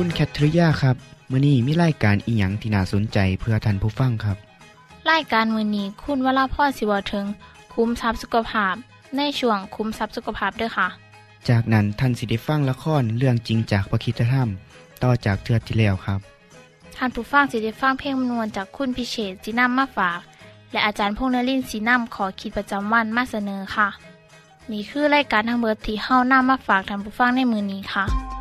คุณแคทริยาครับมื้อนี้มีรายการอีหยังที่น่าสนใจเพื่อท่านผู้ฟังครับรายการมือนี้คุณวราพรสิวถึงคุ้มทรัพย์สุขภาพ ในช่วงคุ้มทรัพย์สุขภาพด้วยค่ะ จากนั้นท่านสิได้ฟังละครเรื่องจริงจากประคีตธรรม ต่อจากเทือกที่แล้วครับท่านผู้ฟังสิได้ฟังเพลงมนวนจากคุณพิเชษจีนัมมาฝาก และอาจารย์พงษ์นรินทร์สีนัมขอขีดประจำวันมาเสนอค่ะ นี่คือรายการทางเบอร์ที่เฮ้านํมาฝากท่านผู้ฟังในมือนี้ค่ะ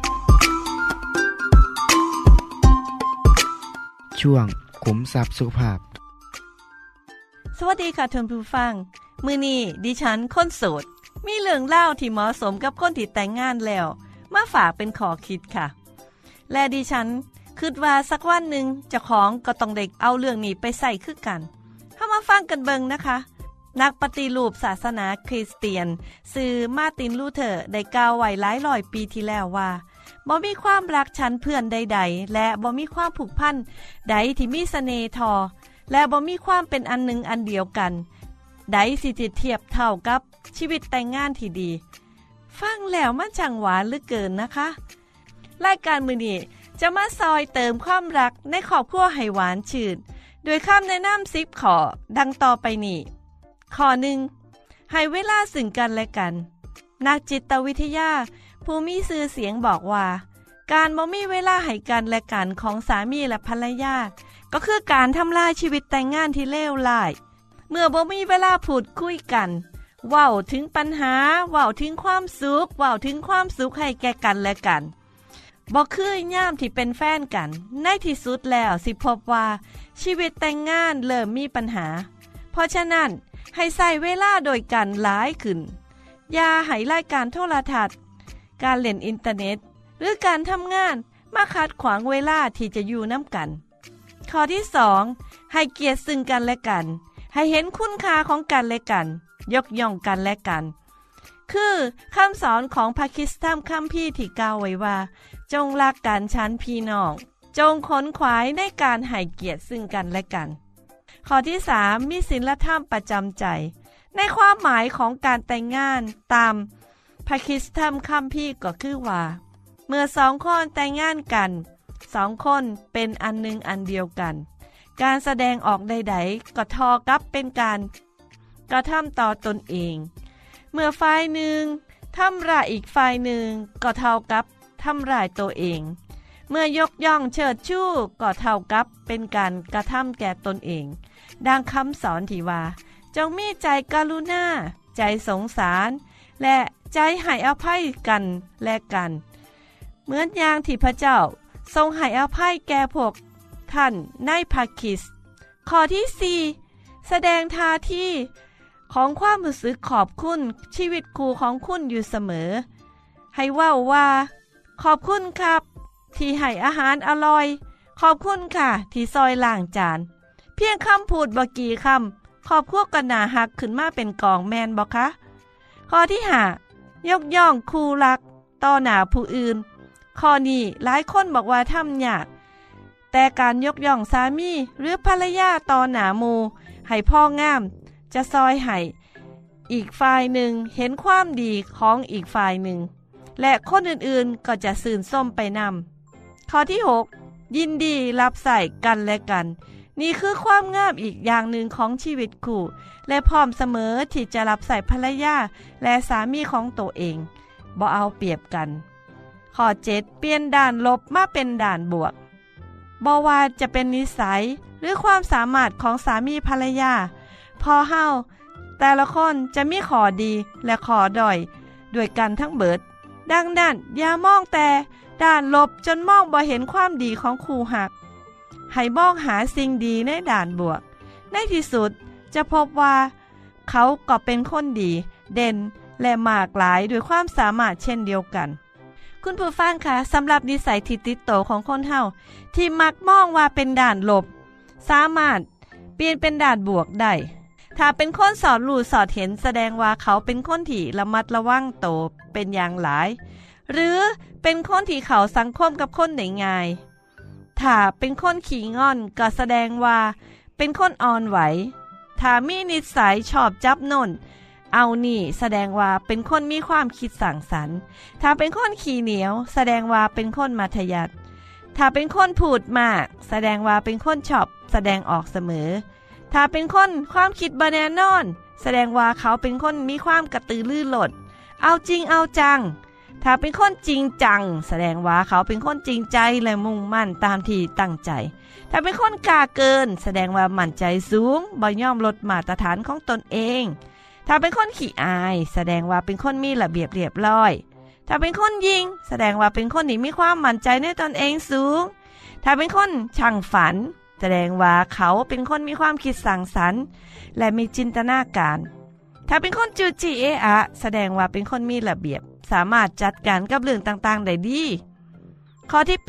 ช่วงขุมทรัพย์สุขภาพ สวัสดีค่ะท่านผู้ฟัง มือนี้ดิฉันค้นโสด มีเรื่องเล่าที่เหมาะสมกับคนที่แต่งงานแล้ว มาฝากเป็นข้อคิดค่ะ และดิฉันคิดว่าสักวันหนึ่งเจ้าของก็ต้องได้เอาเรื่องนี้ไปใส่คือกันเข้ามาฟังกันเบิงนะคะ นักปฏิรูปศาสนาคริสเตียน ซื่อมาร์ตินลูเธอร์ได้กล่าวไว้หลายร้อยปีที่แล้วว่า บ่มีความรักฉันเพื่อนใด ๆ และบ่มีความผูกพันใดที่มีเสน่ห์ทอ และบ่มีความเป็นอันหนึ่งอันเดียวกัน ใดสิทัดเทียมเท่ากับชีวิตแต่งงานที่ดี ฟังแล้วมันช่างหวานเหลือเกินนะคะรายการมือนี้จะมาซอยเติมความรักในครอบครัวให้หวานชื่นโดยคำแนะนำซิปขอดังต่อไปนี้ข้อหนึ่งให้เวลาสึ่งกันและกัน นักจิตวิทยา ผู้มีชื่อเสียงบอกว่า การบ่มีเวลาให้กันและกันของสามีและภรรยา ก็คือการทำลายชีวิตแต่งงานที่เลวร้าย เมื่อบ่มีเวลาพูดคุยกันเว้าถึงปัญหาเว้าถึงความสุขเว้าถึงความสุขให้แก่กันและกันบ่คือย่ามที่เป็นแฟนกัน ในที่สุดแล้วสิพบว่า ชีวิตแต่งงานเริ่มมีปัญหา เพราะฉะนั้นให้ใส่เวลาโดยกันหลายขึ้น อย่าให้รายการโทรทัศน์ การเล่นอินเทอร์เน็ต หรือการทำงานมาขัดขวางเวลาที่จะอยู่น้ำกัน ข้อที่สองให้เกียรติซึ่งกันและกัน ให้เห็นคุณค่าของกันและกัน ยกย่องกันและกัน คือคำสอนของพาคิสตัมคัมพี่ที่กล่าวไว้ว่า จงรักกันชั้นพี่น้อง จงขนขวายในการให้เกียรติซึ่งกันและกัน ข้อที่สามมีศีลธรรมประจำใจ ในความหมายของการแต่งงานตามพาคิสตัมคัมพี่ก็คือว่า เมื่อสองคนแต่งงานกันสองคนเป็นอันหนึ่งอันเดียวกัน การแสดงออกใดๆก็ทอกับเป็นการกระทำต่อตนเอง เมื่อฝ่ายหนึ่งทำร้ายอีกฝ่ายหนึ่งก็เท่ากับทำร้ายตัวเอง เมื่อยกย่องเชิดชู่ก็เท่ากับเป็นการกระทำแก่ตนเอง ดังคำสอนที่ว่า จงมีใจกรุณาใจสงสาร และใจให้อภัยกันและกัน เหมือนอย่างที่พระเจ้า ทรงให้อภัยแก่พวก ท่านในภาคิส ข้อที่สี่แสดงท่าที่ของความรู้สึกขอบคุณชีวิตครูของคุณอยู่เสมอ ให้ว่าว่า ขอบคุณครับ ที่ให้อาหารอร่อย ขอบคุณค่ะ ที่ซอยล่างจาน เพียงคำพูดบกี่คำขอบพวกกันหนาหักขึ้นมาเป็นกองแมนบอกคะข้อที่หายกย่องคูรัก ต่อหน้าผู้อื่น ข้อนี้หลายคนบอกว่าทำยาก แต่การยกย่องสามีหรือภรรยาต่อหน้ามูให้พ่องาม จะซอยให้อีกฝ่ายหนึ่งเห็นความดีของอีกฝ่ายหนึ่ง และคนอื่นๆก็จะสื่นส้มไปนำข้อที่ 6 ยินดีรับใส่กันและกัน นี่คือความงามอีกอย่างหนึ่งของชีวิตคู่ และพร้อมเสมอที่จะรับใส่ภรรยาและสามีของตัวเองบ่เอาเปรียบกัน ข้อ7เปลี่ยนด่านลบมาเป็นด่านบวกบ่ว่าจะเป็นนิสัยหรือความสามารถของสามีภรรยา พอเฮาแต่ละคนจะมีขอดีและขอด้อยด้วยกันทั้งเบิด ดังนั้นอย่ามองแต่ด่านลบจนมองบ่เห็นความดีของคู่หัก ให้มองหาสิ่งดีในด่านบวก ในที่สุดจะพบว่า เขาก็เป็นคนดี เด่นและมากหลายด้วยความสามารถเช่นเดียวกัน คุณผู้ฟังคะสำหรับนิสัยที่ติดโตของคนเฮาที่มักมองว่าเป็นด่านลบ สามารถเปลี่ยนเป็นด่านบวกได้ถ้าเป็นคนสอดรู้สอดเห็นแสดงว่าเขาเป็นคนที่ระมัดระวังโตเป็นอย่างหลาย หรือเป็นคนที่เขาสังคมกับคนได้ง่ายถ้าเป็นคนขี่งอนก็แสดงว่า เป็นคนอ่อนไหวถ้ามีนิสัยชอบจับนน เอานี่ แสดงว่าเป็นคนมีความคิดสั่งสรรค์ถ้าเป็นคนขี้เหนียว แสดงว่าเป็นคนมัธยัติถ้าเป็นคนพูดมาก แสดงว่าเป็นคนชอบ แสดงออกเสมอ ถ้าเป็นคนความคิดบาแนนอน แสดงว่าเขาเป็นคนมีความกระตือรือร้นเอาจริงเอาจัง ถ้าเป็นคนจริงจัง แสดงว่าเขาเป็นคนจริงใจและมุ่งมั่นตามที่ตั้งใจ ถ้าเป็นคนกล้าเกิน แสดงว่ามั่นใจสูงบ่ย่อมลดมาตรฐานของตนเอง ถ้าเป็นคนขี้อาย แสดงว่าเป็นคนมีระเบียบเรียบร้อย ถ้าเป็นคนยิง แสดงว่าเป็นคนที่มีความมั่นใจในตนเองสูง ถ้าเป็นคนช่างฝัน แสดงว่าเขาเป็นคนมีความคิดสร้างสรรค์ และมีจินตนาการ ถ้าเป็นคนจูจีเอะอะแสดงว่าเป็นคนมีระเบียบ สามารถจัดการกับเรื่องต่างๆได้ดี ข้อที่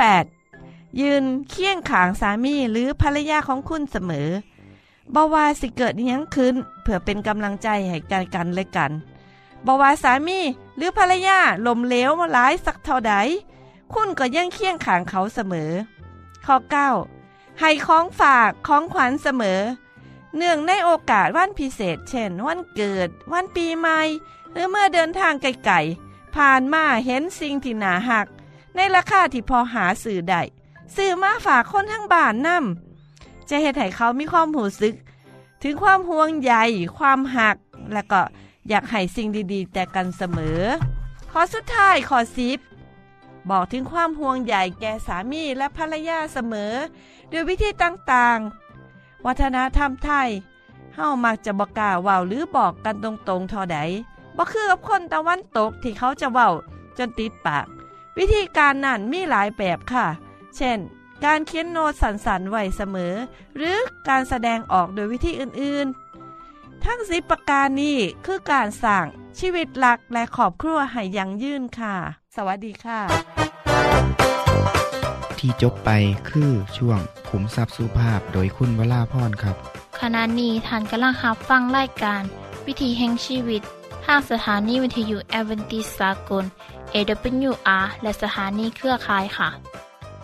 8 ยืนเคียงขางสามีหรือภรรยาของคุณเสมอ บ่ว่าสิเกิดยังขึ้น เพื่อเป็นกำลังใจให้กันกันและกันบ่ว่าสามีหรือภรรยาลมเหลวมาหลายสักเท่าใดคุณก็ยังเคียงขางเขาเสมอ ข้อ 9 ให้ของฝากของขวัญเสมอ เนื่องในโอกาสวันพิเศษ เช่น วันเกิด วันปีใหม่ หรือเมื่อเดินทางไกลๆผ่านมาเห็นสิ่งที่หนาหัก ในราคาที่พอหาสื่อได้สื่อมาฝากคนทั้งบ้านนำ จะเห็นให้เขามีความหูสึก ถึงความห่วงใยความหัก และก็อยากให้สิ่งดีๆ แต่กันเสมอ ข้อสุดท้ายข้อสิบบอกถึงความห่วงใยแก่สามีและภรรยาเสมอด้วยวิธีต่างๆ วัฒนธรรมไทยเฮามักจะบอกกล้าว้าหรือบอกกันตรงๆท่าใดบ่คือกับคนตะวันตกที่เขาจะเว้าจนติดปาก วิธีการนั้นมีหลายแบบค่ะ เช่น การเขียนโน้ตสันๆไว้เสมอ หรือการแสดงออกโดยวิธีอื่นๆ ทั้งสิบประการนี้คือการสร้างชีวิตหลักและครอบครัวให้ยั่งยืนค่ะ สวัสดีค่ะ ที่จบไปคือช่วงขุมทรัพย์สุภาพโดยคุณวราพรครับ ขณะนี้ท่านกำลังรับฟังรายการ วิถีแห่งชีวิตทางสถานีวิทยุแอเวนติสากล AWR และสถานีเครือข่ายค่ะ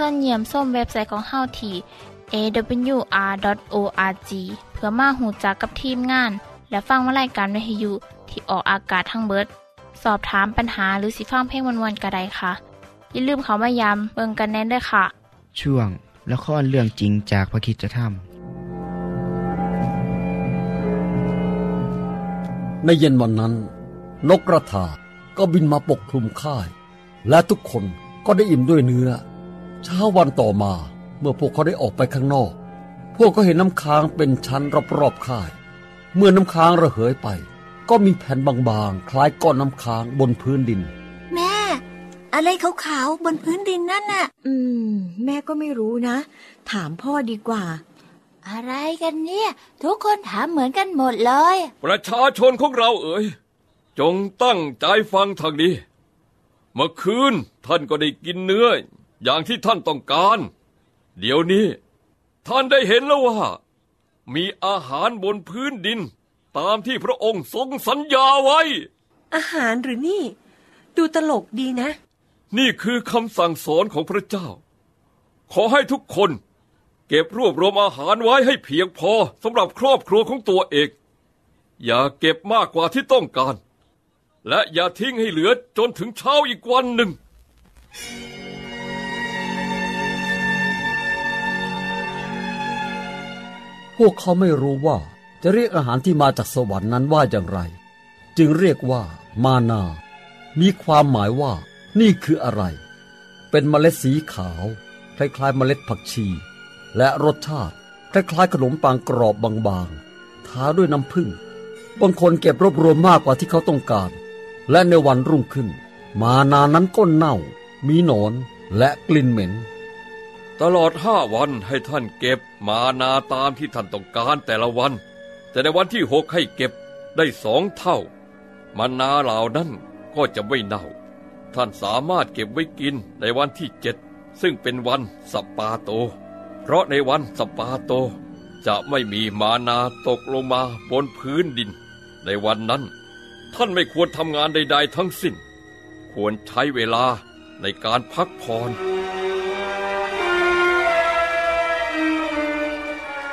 ส่วนเยี่ยมส้มเว็บไซต์ของเฮาที่ awr.org เพื่อมาหูจักกับทีมงาน และฟังวารายการวิทยุที่ออกอากาศทั้งเบิด สอบถามปัญหาหรือสิฟังเพลงวนๆกระไดค่ะ อย่าลืมเขามายามเบิงกันแน่นด้วยค่ะ ช่วงละครเรื่องจริงจากพระคิดจะทในเย็นวันนั้น นกกระทาก็บินมาปกคลุมค่าย และทุกคนก็ได้อิ่มด้วยเนื้อ เช้าวันต่อมาเมื่อพวกเขาได้ออกไปข้างนอก พวกเขาเห็นน้ำค้างเป็นชั้นรอบๆค่าย เมื่อน้ำค้างระเหยไป ก็มีแผ่นบางๆ คล้ายก้อนน้ำค้างบนพื้นดิน แม่ อะไรขาวๆบนพื้นดินนั่นน่ะ อืม แม่ก็ไม่รู้นะ ถามพ่อดีกว่า อะไรกันเนี่ย ทุกคนถามเหมือนกันหมดเลย ประชาชนของเราเอ๋ยจงตั้งใจฟังทางนี้เมื่อคืนท่านก็ได้กินเนื้อ อย่างที่ท่านต้องการ เดี๋ยวนี้ ท่านได้เห็นแล้วว่า มีอาหารบนพื้นดิน ตามที่พระองค์ทรงสัญญาไว้ อาหารหรือนี่ ดูตลกดีนะ นี่คือคำสั่งสอนของพระเจ้า ขอให้ทุกคน เก็บรวบรวมอาหารไว้ให้เพียงพอสำหรับครอบครัวของตัวเองอย่าเก็บมากกว่าที่ต้องการ และอย่าทิ้งให้เหลือจนถึงเช้าอีกวันหนึ่ง พวกเขาไม่รู้ว่าจะเรียกอาหารที่มาจากสวรรค์นั้นว่าอย่างไร จึงเรียกว่า มานา มีความหมายว่า นี่คืออะไร เป็นเมล็ดสีขาว คล้ายๆเมล็ดผักชี และรสชาติ คล้ายๆขนมปังกรอบบางๆทาด้วยน้ำผึ้งบางคนเก็บรวบรวมมากกว่าที่เขาต้องการ และในวันรุ่งขึ้น มานานั้นก็เน่า มีหนอนและกลิ่นเหม็น ตลอดห้าวันให้ท่านเก็บมานาตามที่ท่านต้องการแต่ละวัน แต่ในวันที่หกให้เก็บได้สองเท่ามานาเหล่านั้นก็จะไม่เน่า ท่านสามารถเก็บไว้กินในวันที่เจ็ดซึ่งเป็นวันสปปาโต เพราะในวันสปปาโต จะไม่มีมานาตกลงมาบนพื้นดิน ในวันนั้น ท่านไม่ควรทำงานใด ๆ ทั้งสิ้น ควรใช้เวลาในการพักผ่อน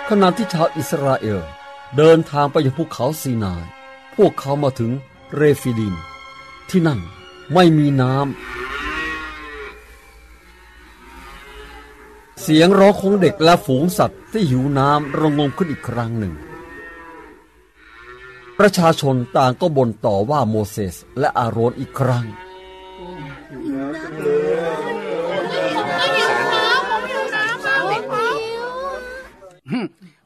ขณะที่ชาวอิสราเอลเดินทางไปยังภูเขาซีนาย พวกเขามาถึงเรฟิดิมที่นั่นไม่มีน้ำ เสียงร้องของเด็กและฝูงสัตว์ที่หิวน้ำระงมขึ้นอีกครั้งหนึ่ง ประชาชนต่างก็บ่นต่อว่าโมเสสและอาโรนอีกครั้ง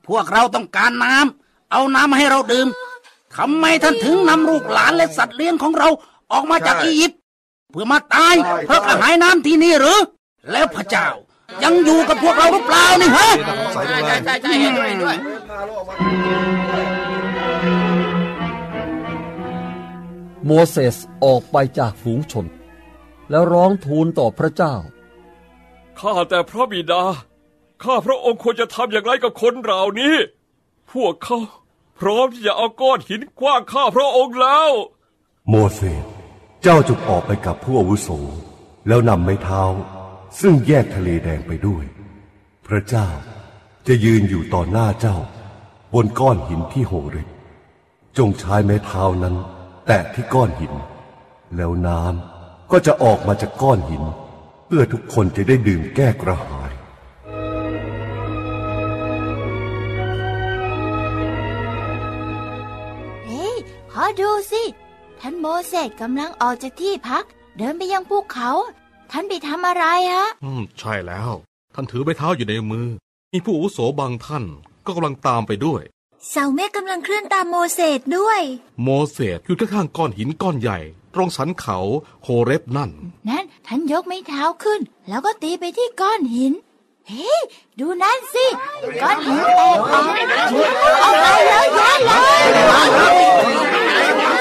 พวกเราต้องการน้ำเอาน้ำมาให้เราดื่มทำไมท่านถึงนำลูกหลานและสัตว์เลี้ยงของเราออกมาจากอียิปต์เพื่อมาตายเพราะกระหายน้ำที่นี่หรือ แล้วพระเจ้ายังอยู่กับพวกเราหรือเปล่านี่ฮะใช่ใช่ใช่ใช่เห็นด้วยด้วยโมเสสออกไปจากฝูงชน แล้วร้องทูลต่อพระเจ้า ข้าแต่พระบิดา ข้าพระองค์ควรจะทำอย่างไรกับคนเหล่านี้ พวกเขาพร้อมที่จะเอาก้อนหินกว้างข้าพระองค์แล้ว โมเสสเจ้าจงออกไปกับผู้อาวุโสแล้วนำไม้เท้า ซึ่งแยกทะเลแดงไปด้วย พระเจ้าจะยืนอยู่ต่อหน้าเจ้า บนก้อนหินที่โหเร็จงใช้ไม้เท้านั้น แตะที่ก้อนหิน แล้วน้ำก็จะออกมาจากก้อนหิน เพื่อทุกคนจะได้ดื่มแก้กระหาย ดูสิ ท่านโมเสสกำลังออกจากที่พัก เดินไปยังภูเขา ท่านไปทำอะไรฮะ อืม ใช่แล้ว ท่านถือไม้เท้าอยู่ในมือ มีผู้อาวุโสบางท่านก็กำลังตามไปด้วยเสาเมฆกำลังเคลื่อนตามโมเสสด้วย โมเสสอยู่ข้างๆก้อนหินก้อนใหญ่ ตรงสันเขาโฮเรบนั่น นั่นท่านยกไม้เท้าขึ้น แล้วก็ตีไปที่ก้อนหิน เฮ้ยดูนั่นสิ ก้อนหินแตกออกออกมาเยอะแยะเลย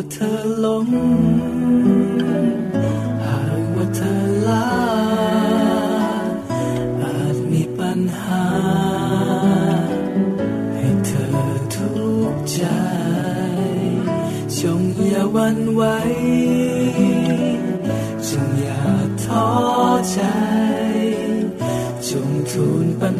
ว่าเธอหล้มหากว่าเธอลาอาจมีปัญหา ให้เธอทุกข์ใจจงอย่าหวันไหวจงอย่าท้อใจ จงทูลปัญ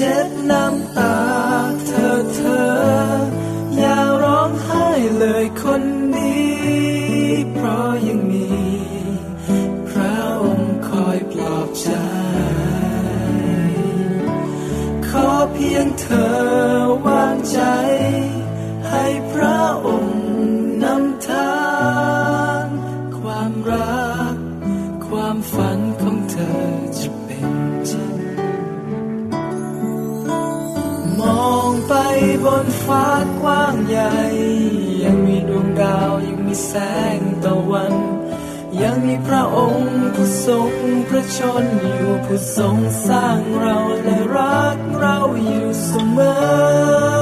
ช็ดน้ำตาเธอเธอ อย่าร้องไห้เลยคนดี เพราะยังมี พระองค์คอยปลอบใจ ขอเพียงเธอ พระองค์ผู้ทรงพระชนอยู่ผู้ทรงสร้างเราและรักเราอยู่เสมอ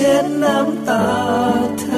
เช็ดน้ำตาเธอ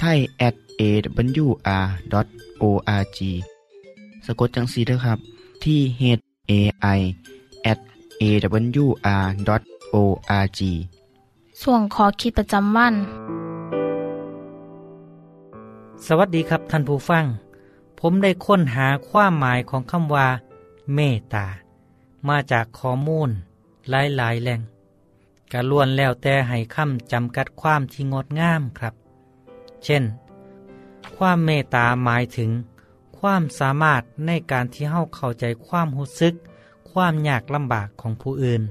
ไทย at awr.org สะกดจังสีด้วยครับ ที่ h a i at awr.org ส่วนขอคิดประจำวัน สวัสดีครับท่านผู้ฟัง ผมได้ค้นหาความหมายของคำว่า เมตตา มาจากข้อมูล หลายๆแหล่งกะล้วนแล้วแต่ให้คำจำกัดความที่งดงามครับ เช่น ความเมตตาหมายถึง ความสามารถในการที่เฮาเข้าใจความรู้สึก ความยากลำบากของผู้อื่น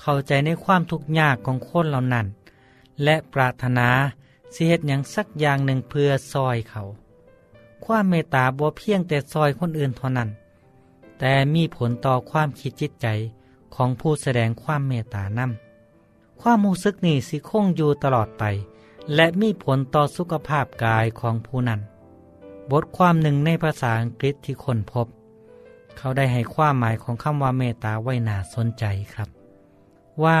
เข้าใจในความทุกข์ยากของคนเหล่านั้น และปรารถนาสิเหตุอย่างสักอย่างหนึ่งเพื่อซอยเขา ความเมตตาบ่เพียงแต่ซอยคนอื่นเท่านั้น แต่มีผลต่อความคิดจิตใจของผู้แสดงความเมตตานำความมูซึกนี่สิคงอยู่ตลอดไป และมีผลต่อสุขภาพกายของผู้นั้น บทความหนึ่งในภาษาอังกฤษที่คนพบ เขาได้ให้ความหมายของคำว่าเมตตาไว้น่าสนใจครับ ว่า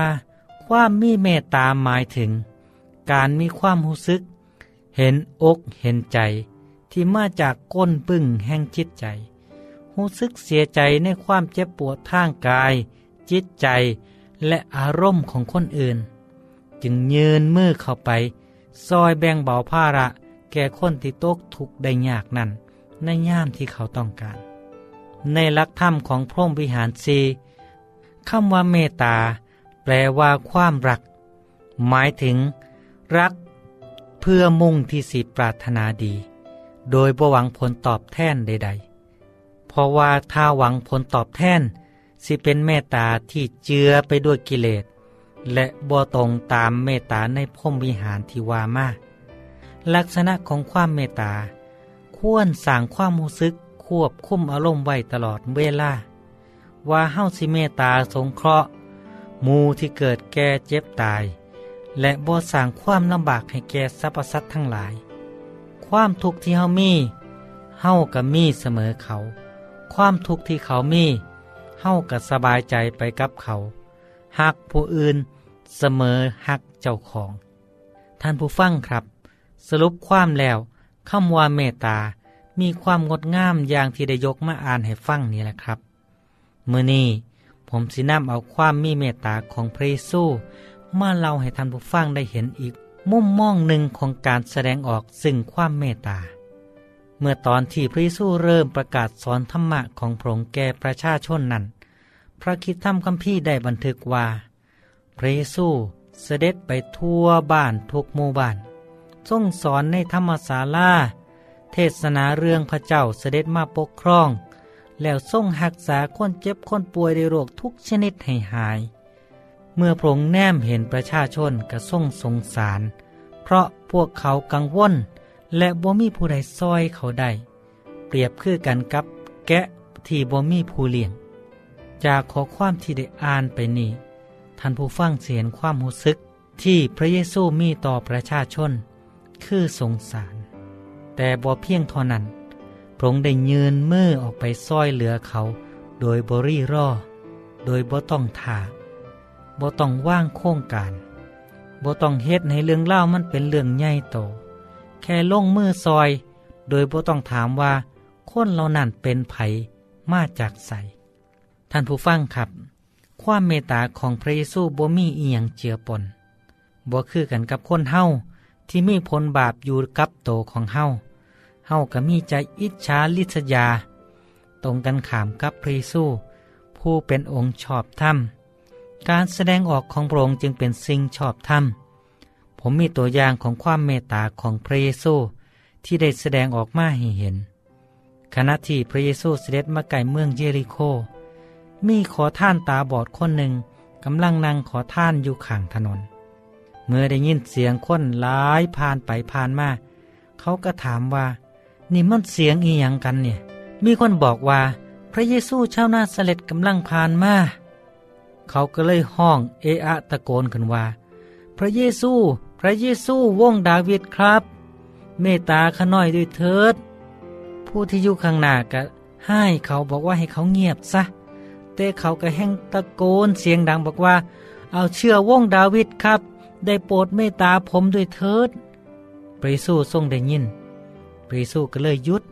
ความมีเมตตาหมายถึง การมีความรู้สึก เห็นอกเห็นใจ ที่มาจากก้นปึ้งแห่งจิตใจรู้สึกเสียใจในความเจ็บปวดทางกาย จิตใจและอารมณ์ของคนอื่น จึงยืนมือเข้าไป ซอยแบ่งเบาภาระ แก่คนที่ตกทุกข์ได้ยากนั้น ในย่ามที่เขาต้องการ ในหลักธรรมของพรหมวิหารสีคำว่าเมตตา แปลว่าความรัก หมายถึง รักเพื่อมุ่งที่สิปรารถนาดี โดยบ่หวังผลตอบแทนใด ๆ เพราะว่าถ้าหวังผลตอบแทนสิเป็นเมตตาที่เจือไปด้วยกิเลส และบ่ตรงตามเมตตาในพรมวิหารที่ว่ามาลักษณะของความเมตตา ควรสร้างความรู้สึกควบคุมอารมณ์ไว้ตลอดเวลา ว่าเฮ้าสิเมตตาสงเคราะห์มูที่เกิดแก่เจ็บตาย และบ่สร้างความลำบากให้แก่สรรพสัตว์ทั้งหลาย ความทุกข์ที่เฮามีเฮาก็มีเสมอเขา ความทุกข์ที่เขามีเฮาก็สบายใจไปกับเขา หักผู้อื่น เสมอหักเจ้าของ ท่านผู้ฟังครับ สรุปความแล้วคำว่าเมตตา มีความงดงามอย่างที่ได้ยกมาอ่านให้ฟังนี่แหละครับเมื่อนี้ผมสินำเอาความมีเมตตาของพระเยซูมาเล่าให้ท่านผู้ฟังได้เห็นอีก มุมมองหนึ่งของการแสดงออกซึ่งความเมตตา เมื่อตอนที่พระเยซูเริ่มประกาศสอนธรรมะของพระองค์แก่ประชาชนนั้น พระคิดธรรมคัมภีร์ได้บันทึกว่า พระเยซูเสด็จไปทั่วบ้านทุกหมู่บ้านทรงสอนในธรรมศาลาเทศนาเรื่องพระเจ้าเสด็จมาปกครอง แล้วทรงหักษาคนเจ็บคนป่วยในโรคทุกชนิดให้หาย เมื่อพระองค์แนมเห็นประชาชนก็ทรงสงสาร เพราะพวกเขากังวล และบ่มีผู้ใดซอยเขาได้ เปรียบคือกันกับแกะที่บ่มีผู้เลี้ยง จากขอความที่ได้อ่านไปนี้ท่านผู้ฟังเสียนความหูซึกที่พระเยซูมีต่อประชาชน คือสงสาร แต่บ่เพียงเท่านั้นพระองค์ได้ยืนมือออกไปซอยเหลือเขา โดยบริรอ โดยบ่ต้องถาบ่ต้องว่างโค้งการบ่ต้องเฮ็ดให้เรื่องเล่ามันเป็นเรื่องใหญ่โต แค่ลงมือซอย โดยบ่ต้องถามว่าคนเหล่านั้นเป็นไผมาจากใส ท่านผู้ฟังครับ ความเมตตาของพระเยซูบ่มีเอียงเจือปนบ่คือกันกับคนเฮาที่มีผลบาปอยู่กับโตของเฮาเฮาก็มีใจอิจฉาลิษยา ตรงกันขามกับพระเยซูผู้เป็นองค์ชอบธรรม การแสดงออกของพระองค์จึงเป็นสิ่งชอบธรรม ผมมีตัวอย่างของความเมตตาของพระเยซูที่ได้แสดงออกมาให้เห็น ขณะที่พระเยซูเสด็จมาไก่เมืองเยริโค มีขอท่านตาบอดคนหนึ่งกำลังนั่งขอท่านอยู่ข้างถนน เมื่อได้ยินเสียงคนหลายผ่านไปผ่านมาเขาก็ถามว่า นี่มันเสียงอีหยังกันเนี่ย มีคนบอกว่า พระเยซูเชาวนาเสล็ดกำลังผ่านมาเขาก็เลยห้องเอะอะตะโกนขึ้นว่า พระเยซู พระเยซูวงดาวิดครับ เมตตาขน้อยด้วยเถิด ผู้ที่อยู่ข้างหน้าก็ให้เขาบอกว่าให้เขาเงียบซะ แต่เขาก็แห่งตะโกนเสียงดังบอกว่า เอาเชื่อวงดาวิดครับ ได้โปรดเมตตาผมด้วยเถิดพระเยซูทรงได้ยินพระเยซูก็เลยหยุด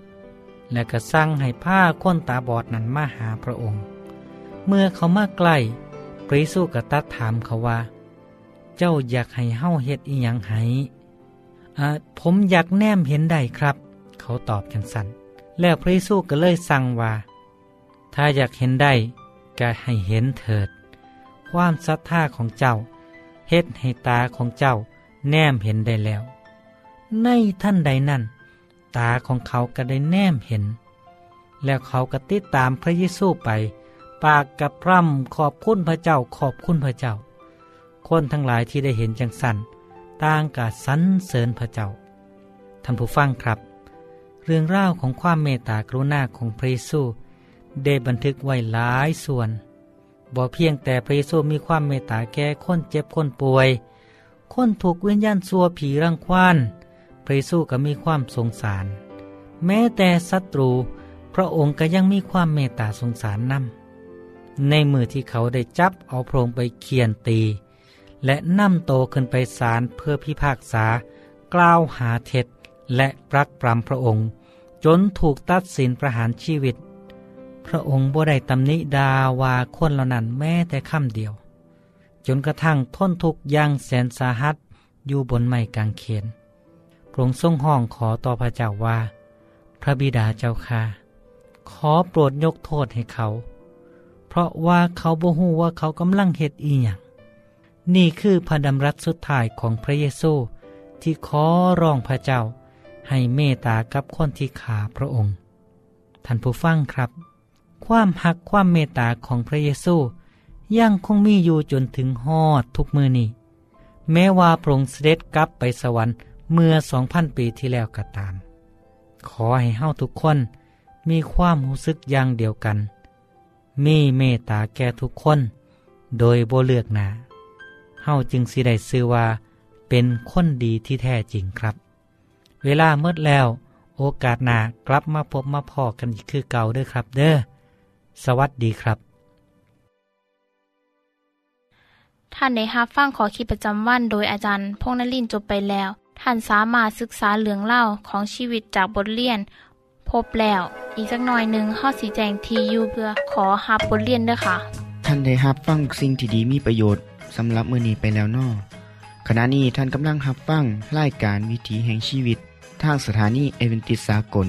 และก็สั่งให้ผ้าคนตาบอดนั้นมาหาพระองค์ เมื่อเขามาใกล้พระเยซูก็ตัดถามเขาว่า เจ้าอยากให้เฮาเฮ็ดอีหยังให้ผมอยากแนมเห็นได้ครับ เขาตอบจังสันแล้วพระเยซูก็เลยสั่งว่า ถ้าอยากเห็นได้ ก็ให้เห็นเถิด ความศรัทธาของเจ้าเฮ็ดให้ตาของเจ้าแนมเห็นได้แล้ว ในท่านใดนั่น ตาของเขาก็ได้แนมเห็น แล้วเขาก็ติดตามพระเยซูไป ปากกับพร่ำขอบคุณพระเจ้าขอบคุณพระเจ้า คนทั้งหลายที่ได้เห็นจังสันต่างกาสรรเสริญพระเจ้าท่านผู้ฟังครับ เรื่องราวของความเมตตากรุณาของพระเยซู ได้บันทึกไว้หลายส่วนบ่เพียงแต่พระเยซูมีความเมตตาแก่คนเจ็บคนป่วย คนถูกวิญญาณซัวผีรังควานพระเยซูก็มีความสงสาร แม้แต่ศัตรูพระองค์ก็ยังมีความเมตตาสงสารนำในมือที่เขาได้จับเอาพระองค์ไปเคียนตี และนำโตขึ้นไปศาลเพื่อพิพากษา กล่าวหาเท็จและปรักปรำพระองค์ จนถูกตัดสินประหารชีวิต พระองค์บ่ได้ตำหนิดาวาคนเหล่านั้นแม้แต่คำเดียว จนกระทั่งทนทุกข์อย่างแสนสาหัสอยู่บนไม้กางเขนพระองค์ทรงห้องขอต่อพระเจ้าว่า พระบิดาเจ้าค่ะ ขอโปรดยกโทษให้เขา เพราะว่าเขาบ่ฮู้ว่าเขากำลังเฮ็ดอีหยังนี่คือพระดำรัสสุดท้ายของพระเยซูที่ขอร้องพระเจ้าให้เมตตากับคนที่ขาพระองค์ ท่านผู้ฟังครับ ความหักความเมตตาของพระเยซูยังคงมีอยู่จนถึงฮอดทุกมือนี้ แม้ว่าพระองค์เสด็จกลับไปสวรรค์เมื่อสองพันปีที่แล้วก็ตาม ขอให้เฮาทุกคนมีความรู้สึกอย่างเดียวกัน มีเมตตาแก่ทุกคน โดยโบเลือกหนาเฮาจึงสิได้ซื้อว่า เป็นคนดีที่แท้จริงครับ เวลาเมื่อแล้ว โอกาสหนากลับมาพบมาพอกันอีกคือเก่าเด้อครับ เด้อ สวัสดีครับ ท่านได้รับฟังขอคิดประจำวันโดยอาจารย์พงนลินจบไปแล้ว ท่านสามารถศึกษาเหลืองเล่าของชีวิตจากบทเรียน พบแล้ว อีกสักหน่อยหนึ่งข้อสีแจงทียูเพื่อขอฮับบทเรียนด้วยค่ะ ท่านได้รับฟังสิ่งที่ดีมีประโยชน์สำหรับมือนี้ไปแล้วนอขณะนี้ท่านกำลังรับฟังรายการวิถีแห่งชีวิต ทางสถานีเอเวนติสากล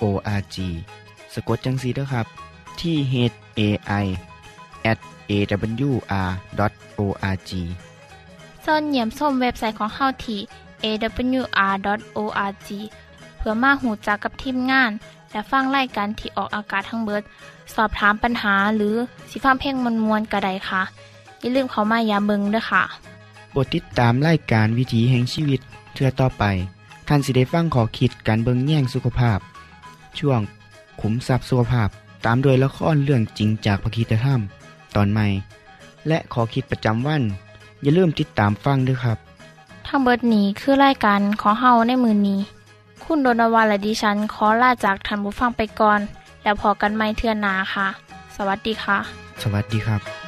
awr.org สะกดจังสีด้วยครับ ที่ h a i at awr.org ส่วนเหยี่ยมส้มเว็บไซต์ของเฮาที่ awr.org เพื่อมาหูจักกับทีมงาน และฟังไล่กันที่ออกอากาศทั้งเบิด สอบถามปัญหาหรือสิฟ้าเพ่งมวลมวลกระไดค่ะ อย่าลืมเขามายาเบิงด้วยค่ะโปรดติดตามไล่การวิถีแห่งชีวิตเทือต่อไป ท่านสิได้ฟังขอคิดการเบิงแย่งสุขภาพ ช่วง ขุมทรัพย์สุขภาพตามโดยละครเรื่องจริงจากพระคีตธรรม ตอนใหม่ และขอคิดประจำวัน อย่าลืมติดตามฟังด้วยครับทั้งเบิดนี้คือรายการขอเฮาในมือนี้ คุณโดนวาและดิฉันขอลาจากทันบุฟังไปก่อน แล้วพอกันไม่เทื่อนนาค่ะ สวัสดีค่ะ สวัสดีครับ